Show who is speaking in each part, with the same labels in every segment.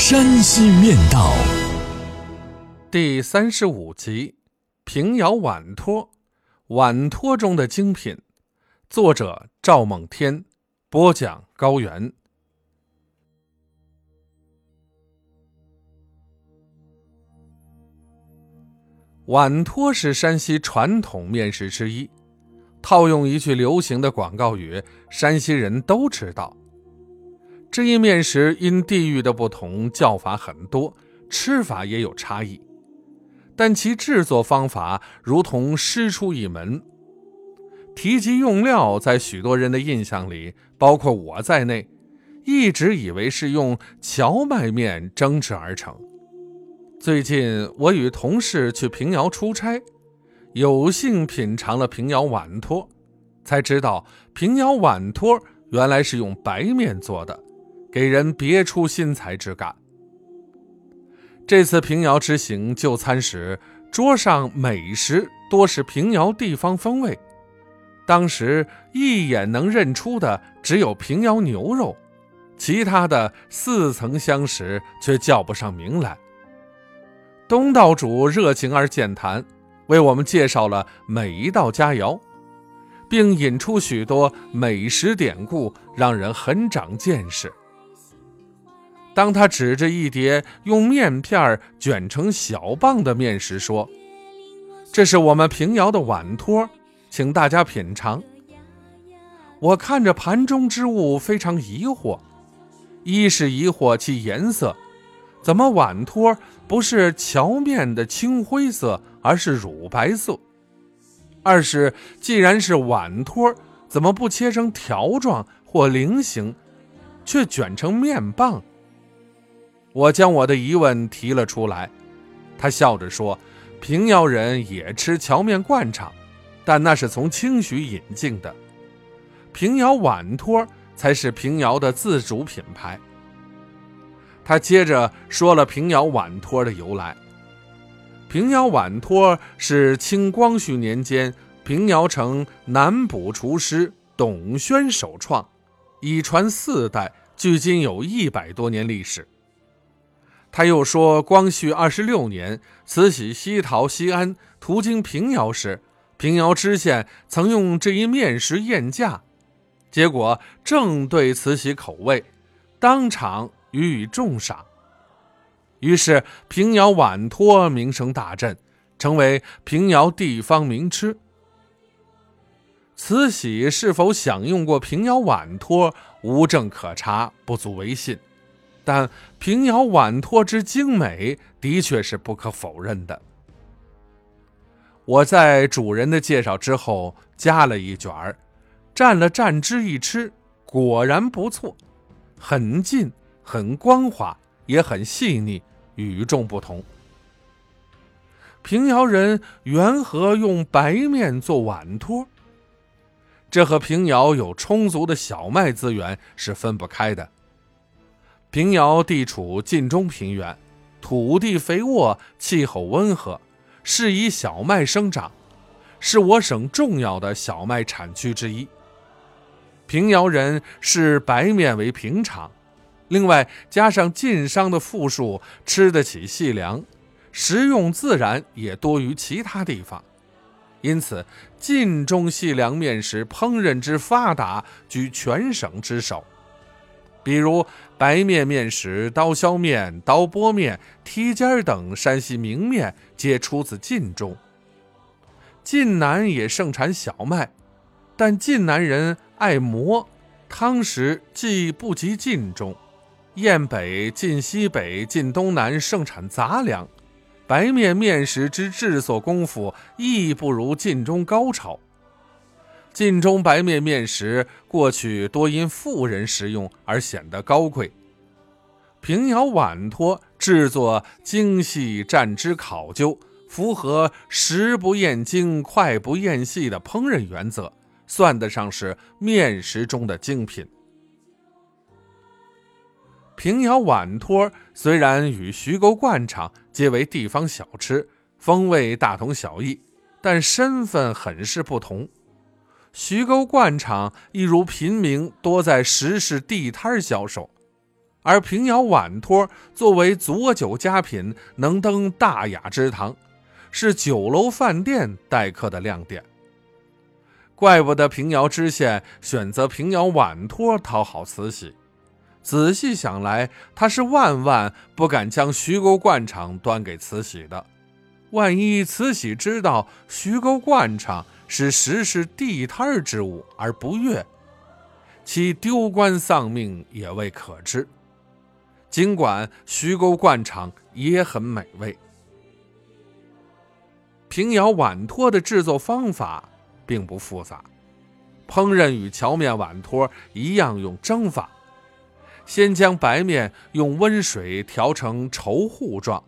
Speaker 1: 山西面道》
Speaker 2: 第三十五集：平遥碗托，碗托中的精品。作者：赵梦天，播讲：高原。碗托是山西传统面食之一，套用一句流行的广告语，山西人都知道。这一面食因地域的不同，叫法很多，吃法也有差异，但其制作方法如同师出一门。提及用料，在许多人的印象里，包括我在内，一直以为是用荞麦面蒸制而成。最近，我与同事去平遥出差，有幸品尝了平遥碗托，才知道平遥碗托原来是用白面做的，给人别出心裁之感。这次平遥之行就餐时，桌上美食多是平遥地方风味，当时一眼能认出的只有平遥牛肉，其他的似曾相识却叫不上名来。东道主热情而健谈，为我们介绍了每一道佳肴，并引出许多美食典故，让人很长见识。当他指着一碟用面片卷成小棒的面食说：“这是我们平遥的碗托，请大家品尝。”我看着盘中之物，非常疑惑，一是疑惑其颜色。怎么碗托不是荞面的青灰色，而是乳白色？二是既然是碗托，怎么不切成条状或菱形，却卷成面棒？我将我的疑问提了出来，他笑着说：“平遥人也吃荞面灌肠，但那是从清徐引进的，平遥碗托才是平遥的自主品牌。”他接着说了平遥碗托的由来。平遥碗托是清光绪年间平遥城南补厨师董宣首创，已传四代，距今有一百多年历史。他又说，光绪二十六年，慈禧西逃西安，途经平遥时，平遥知县曾用这一面食宴驾，结果正对慈禧口味，当场。予以重赏，于是平遥碗托名声大振，成为平遥地方名吃。慈禧是否享用过平遥碗托，无证可查，不足为信。但平遥碗托之精美，的确是不可否认的。我在主人的介绍之后，加了一卷儿，蘸了蘸汁一吃，果然不错，很劲。很光滑，也很细腻，与众不同。平遥人缘何用白面做碗托？这和平遥有充足的小麦资源是分不开的。平遥地处晋中平原，土地肥沃，气候温和，适宜小麦生长，是我省重要的小麦产区之一。平遥人视白面为平常。另外，加上晋商的富庶，吃得起细粮，食用自然也多于其他地方，因此晋中细粮面食烹饪之发达，居全省之首。比如白面面食、刀削面、刀拨面、梯尖等山西名面，皆出自晋中。晋南也盛产小麦，但晋南人爱磨，汤食既不及晋中。燕北、晋西北、晋东南盛产杂粮，白面面食之制作功夫亦不如晋中高超。晋中白面面食过去多因富人食用而显得高贵。平遥碗托制作精细、蘸汁考究、符合食不厌精、快不厌细的烹饪原则，算得上是面食中的精品。平遥碗托虽然与徐沟灌肠皆为地方小吃，风味大同小异，但身份很是不同。徐沟灌肠一如平民，多在石市地摊销售，而平遥碗托作为佐酒佳品，能登大雅之堂，是酒楼饭店待客的亮点。怪不得平遥知县选择平遥碗托讨好慈禧。仔细想来，他是万万不敢将徐沟灌肠端给慈禧的。万一慈禧知道徐沟灌肠是实施地摊之物而不悦，其丢官丧命也未可知。尽管徐沟灌肠也很美味，平遥碗托的制作方法并不复杂，烹饪与荞面碗托一样，用蒸法。先将白面用温水调成稠糊状，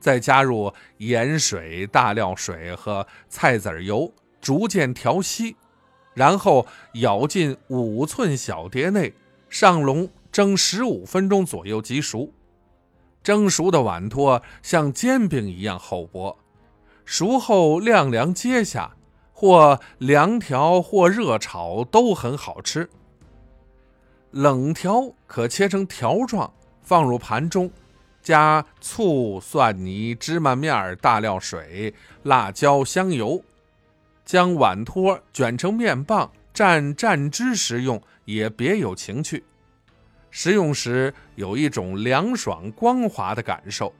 Speaker 2: 再加入盐水、大料水和菜籽油，逐渐调稀，然后舀进五寸小碟内，上笼蒸十五分钟左右即熟。蒸熟的碗托像煎饼一样厚薄，熟后晾凉揭下，或凉调或热炒都很好吃。冷调可切成条状，放入盘中，加醋、蒜泥、芝麻面、大料水、辣椒、香油，将碗托卷成面棒，蘸蘸汁食用，也别有情趣。食用时有一种凉爽光滑的感受。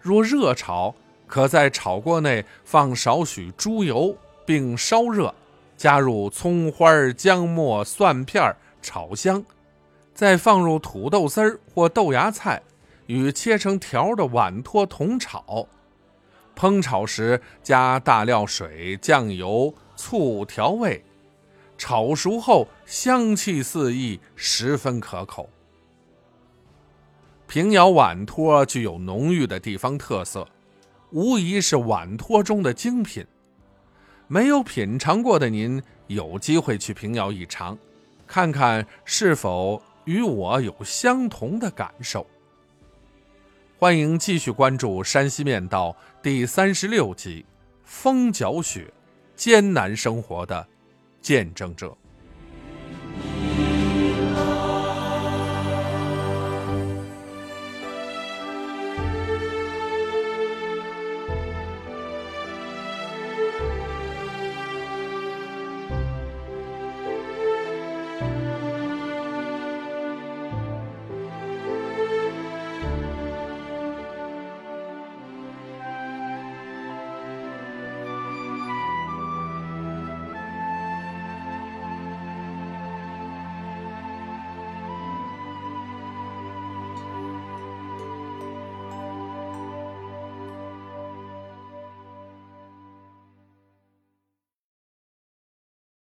Speaker 2: 若热炒，可在炒锅内放少许猪油，并烧热，加入葱花、姜末、蒜片。炒香，再放入土豆丝儿或豆芽菜，与切成条的碗托同炒。烹炒时加大料水、酱油、醋调味，炒熟后香气四溢，十分可口。平遥碗托具有浓郁的地方特色，无疑是碗托中的精品。没有品尝过的您，有机会去平遥一尝。看看是否与我有相同的感受。欢迎继续关注《山西面道》第三十六集《风搅雪》，艰难生活的见证者。